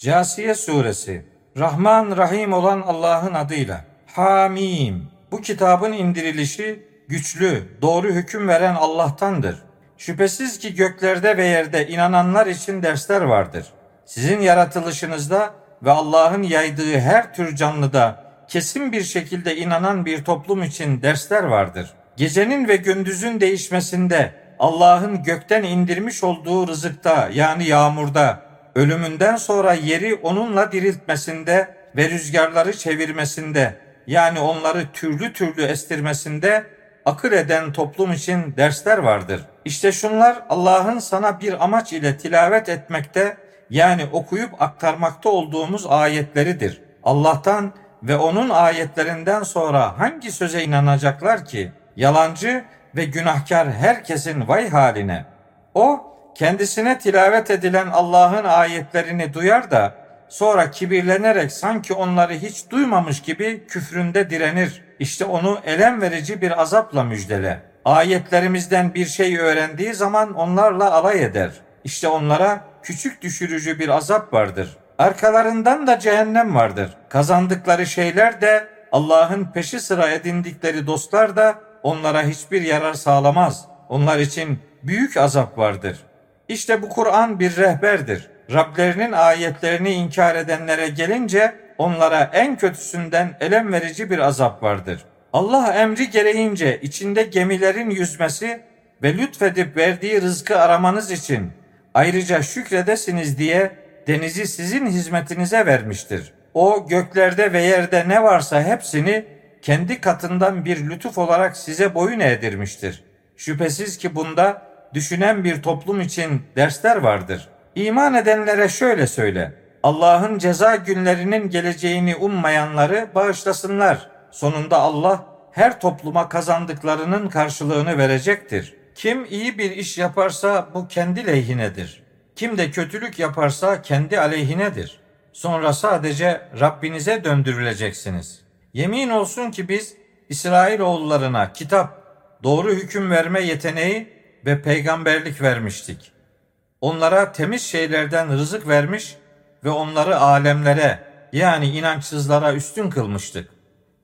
Casiye Suresi Rahman Rahim olan Allah'ın adıyla Hamim Bu kitabın indirilişi güçlü, doğru hüküm veren Allah'tandır. Şüphesiz ki göklerde ve yerde inananlar için dersler vardır. Sizin yaratılışınızda ve Allah'ın yaydığı her tür canlıda kesin bir şekilde inanan bir toplum için dersler vardır. Gecenin ve gündüzün değişmesinde Allah'ın gökten indirmiş olduğu rızıkta yani yağmurda, ölümünden sonra yeri onunla diriltmesinde ve rüzgarları çevirmesinde yani onları türlü türlü estirmesinde akıl eden toplum için dersler vardır. İşte şunlar Allah'ın sana bir amaç ile tilavet etmekte yani okuyup aktarmakta olduğumuz ayetleridir. Allah'tan ve onun ayetlerinden sonra hangi söze inanacaklar ki? Yalancı ve günahkar herkesin vay haline. O kendisine tilavet edilen Allah'ın ayetlerini duyar da sonra kibirlenerek sanki onları hiç duymamış gibi küfründe direnir. İşte onu elem verici bir azapla müjdele. Ayetlerimizden bir şey öğrendiği zaman onlarla alay eder. İşte onlara küçük düşürücü bir azap vardır. Arkalarından da cehennem vardır. Kazandıkları şeyler de Allah'ın peşi sıra edindikleri dostlar da onlara hiçbir yarar sağlamaz. Onlar için büyük azap vardır. İşte bu Kur'an bir rehberdir. Rablerinin ayetlerini inkar edenlere gelince onlara en kötüsünden elem verici bir azap vardır. Allah emri gereğince içinde gemilerin yüzmesi ve lütfedip verdiği rızkı aramanız için ayrıca şükredesiniz diye denizi sizin hizmetinize vermiştir. O göklerde ve yerde ne varsa hepsini kendi katından bir lütuf olarak size boyun eğdirmiştir. Şüphesiz ki bunda düşünen bir toplum için dersler vardır. İman edenlere şöyle söyle. Allah'ın ceza günlerinin geleceğini ummayanları bağışlasınlar. Sonunda Allah her topluma kazandıklarının karşılığını verecektir. Kim iyi bir iş yaparsa bu kendi lehhinedir. Kim de kötülük yaparsa kendi aleyhinedir. Sonra sadece Rabbinize döndürüleceksiniz. Yemin olsun ki biz İsrail oğullarına kitap, doğru hüküm verme yeteneği ve peygamberlik vermiştik. Onlara temiz şeylerden rızık vermiş ve onları alemlere yani inançsızlara üstün kılmıştık.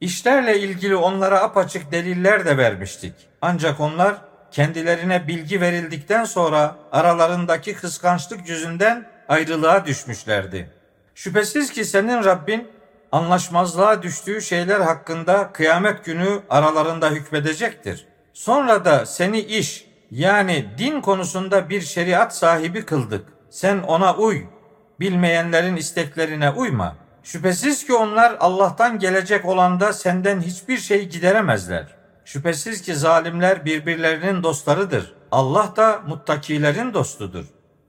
İşlerle ilgili onlara apaçık deliller de vermiştik. Ancak onlar kendilerine bilgi verildikten sonra aralarındaki kıskançlık yüzünden ayrılığa düşmüşlerdi. Şüphesiz ki senin Rabbin anlaşmazlığa düştüğü şeyler hakkında kıyamet günü aralarında hükmedecektir. Sonra da seni iş yani din konusunda bir şeriat sahibi kıldık. Sen ona uy. Bilmeyenlerin isteklerine uyma. Şüphesiz ki onlar Allah'tan gelecek olanda senden hiçbir şey gideremezler. Şüphesiz ki zalimler birbirlerinin dostlarıdır. Allah da muttakilerin dostudur.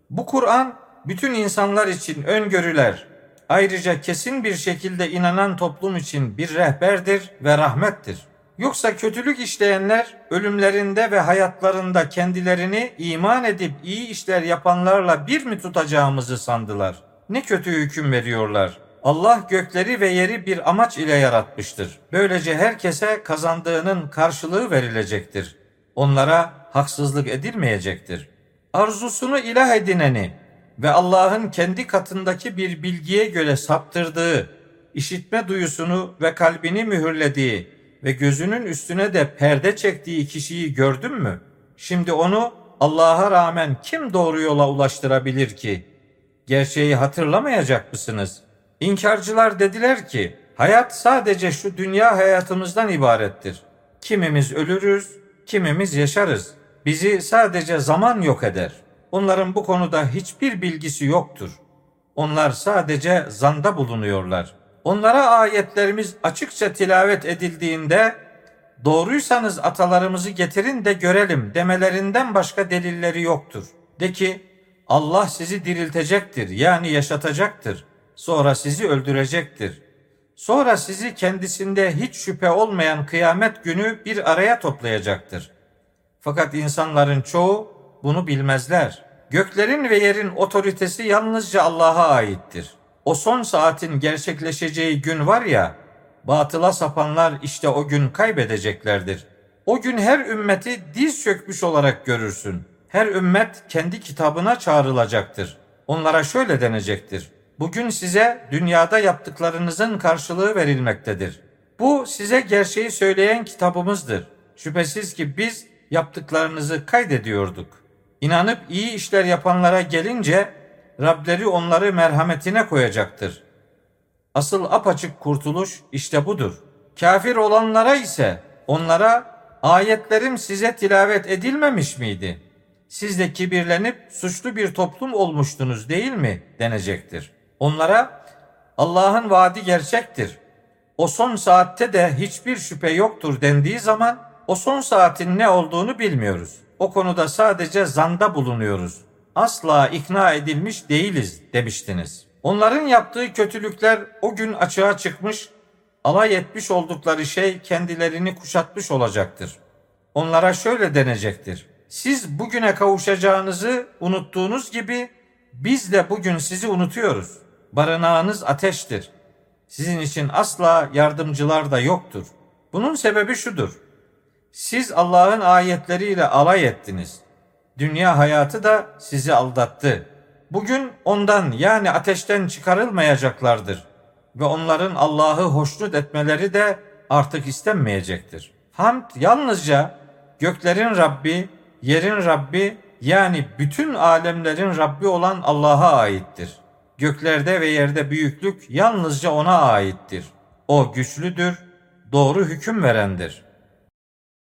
Bu Kur'an bütün insanlar için öngörüler, ayrıca kesin bir şekilde inanan toplum için bir rehberdir ve rahmettir. Yoksa kötülük işleyenler ölümlerinde ve hayatlarında kendilerini iman edip iyi işler yapanlarla bir mi tutacağımızı sandılar? Ne kötü hüküm veriyorlar. Allah gökleri ve yeri bir amaç ile yaratmıştır. Böylece herkese kazandığının karşılığı verilecektir. Onlara haksızlık edilmeyecektir. Arzusunu ilah edineni ve Allah'ın kendi katındaki bir bilgiye göre saptırdığı, işitme duyusunu ve kalbini mühürlediği ve gözünün üstüne de perde çektiği kişiyi gördün mü? Şimdi onu Allah'a rağmen kim doğru yola ulaştırabilir ki? Gerçeği hatırlamayacak mısınız? İnkarcılar dediler ki, hayat sadece şu dünya hayatımızdan ibarettir. Kimimiz ölürüz, kimimiz yaşarız. Bizi sadece zaman yok eder. Onların bu konuda hiçbir bilgisi yoktur. Onlar sadece zanda bulunuyorlar. Onlara ayetlerimiz açıkça tilavet edildiğinde doğruysanız atalarımızı getirin de görelim demelerinden başka delilleri yoktur. De ki Allah sizi diriltecektir yani yaşatacaktır. Sonra sizi öldürecektir. Sonra sizi kendisinde hiç şüphe olmayan kıyamet günü bir araya toplayacaktır. Fakat insanların çoğu bunu bilmezler. Göklerin ve yerin otoritesi yalnızca Allah'a aittir. O son saatin gerçekleşeceği gün var ya, batıla sapanlar işte o gün kaybedeceklerdir. O gün her ümmeti diz çökmüş olarak görürsün. Her ümmet kendi kitabına çağrılacaktır. Onlara şöyle denecektir. Bugün size dünyada yaptıklarınızın karşılığı verilmektedir. Bu size gerçeği söyleyen kitabımızdır. Şüphesiz ki biz yaptıklarınızı kaydediyorduk. İnanıp iyi işler yapanlara gelince Rableri onları merhametine koyacaktır. Asıl apaçık kurtuluş işte budur. Kafir olanlara ise onlara ayetlerim size tilavet edilmemiş miydi? Siz de kibirlenip suçlu bir toplum olmuştunuz değil mi denecektir. Onlara Allah'ın vaadi gerçektir. O son saatte de hiçbir şüphe yoktur dendiği zaman o son saatin ne olduğunu bilmiyoruz. O konuda sadece zanda bulunuyoruz. Asla ikna edilmiş değiliz demiştiniz. Onların yaptığı kötülükler o gün açığa çıkmış, alay etmiş oldukları şey kendilerini kuşatmış olacaktır. Onlara şöyle denecektir. Siz bugüne kavuşacağınızı unuttuğunuz gibi biz de bugün sizi unutuyoruz. Barınağınız ateştir. Sizin için asla yardımcılar da yoktur. Bunun sebebi şudur. Siz Allah'ın ayetleriyle alay ettiniz. Dünya hayatı da sizi aldattı. Bugün ondan yani ateşten çıkarılmayacaklardır ve onların Allah'ı hoşnut etmeleri de artık istenmeyecektir. Hamd yalnızca göklerin Rabbi, yerin Rabbi yani bütün alemlerin Rabbi olan Allah'a aittir. Göklerde ve yerde büyüklük yalnızca ona aittir. O güçlüdür, doğru hüküm verendir.''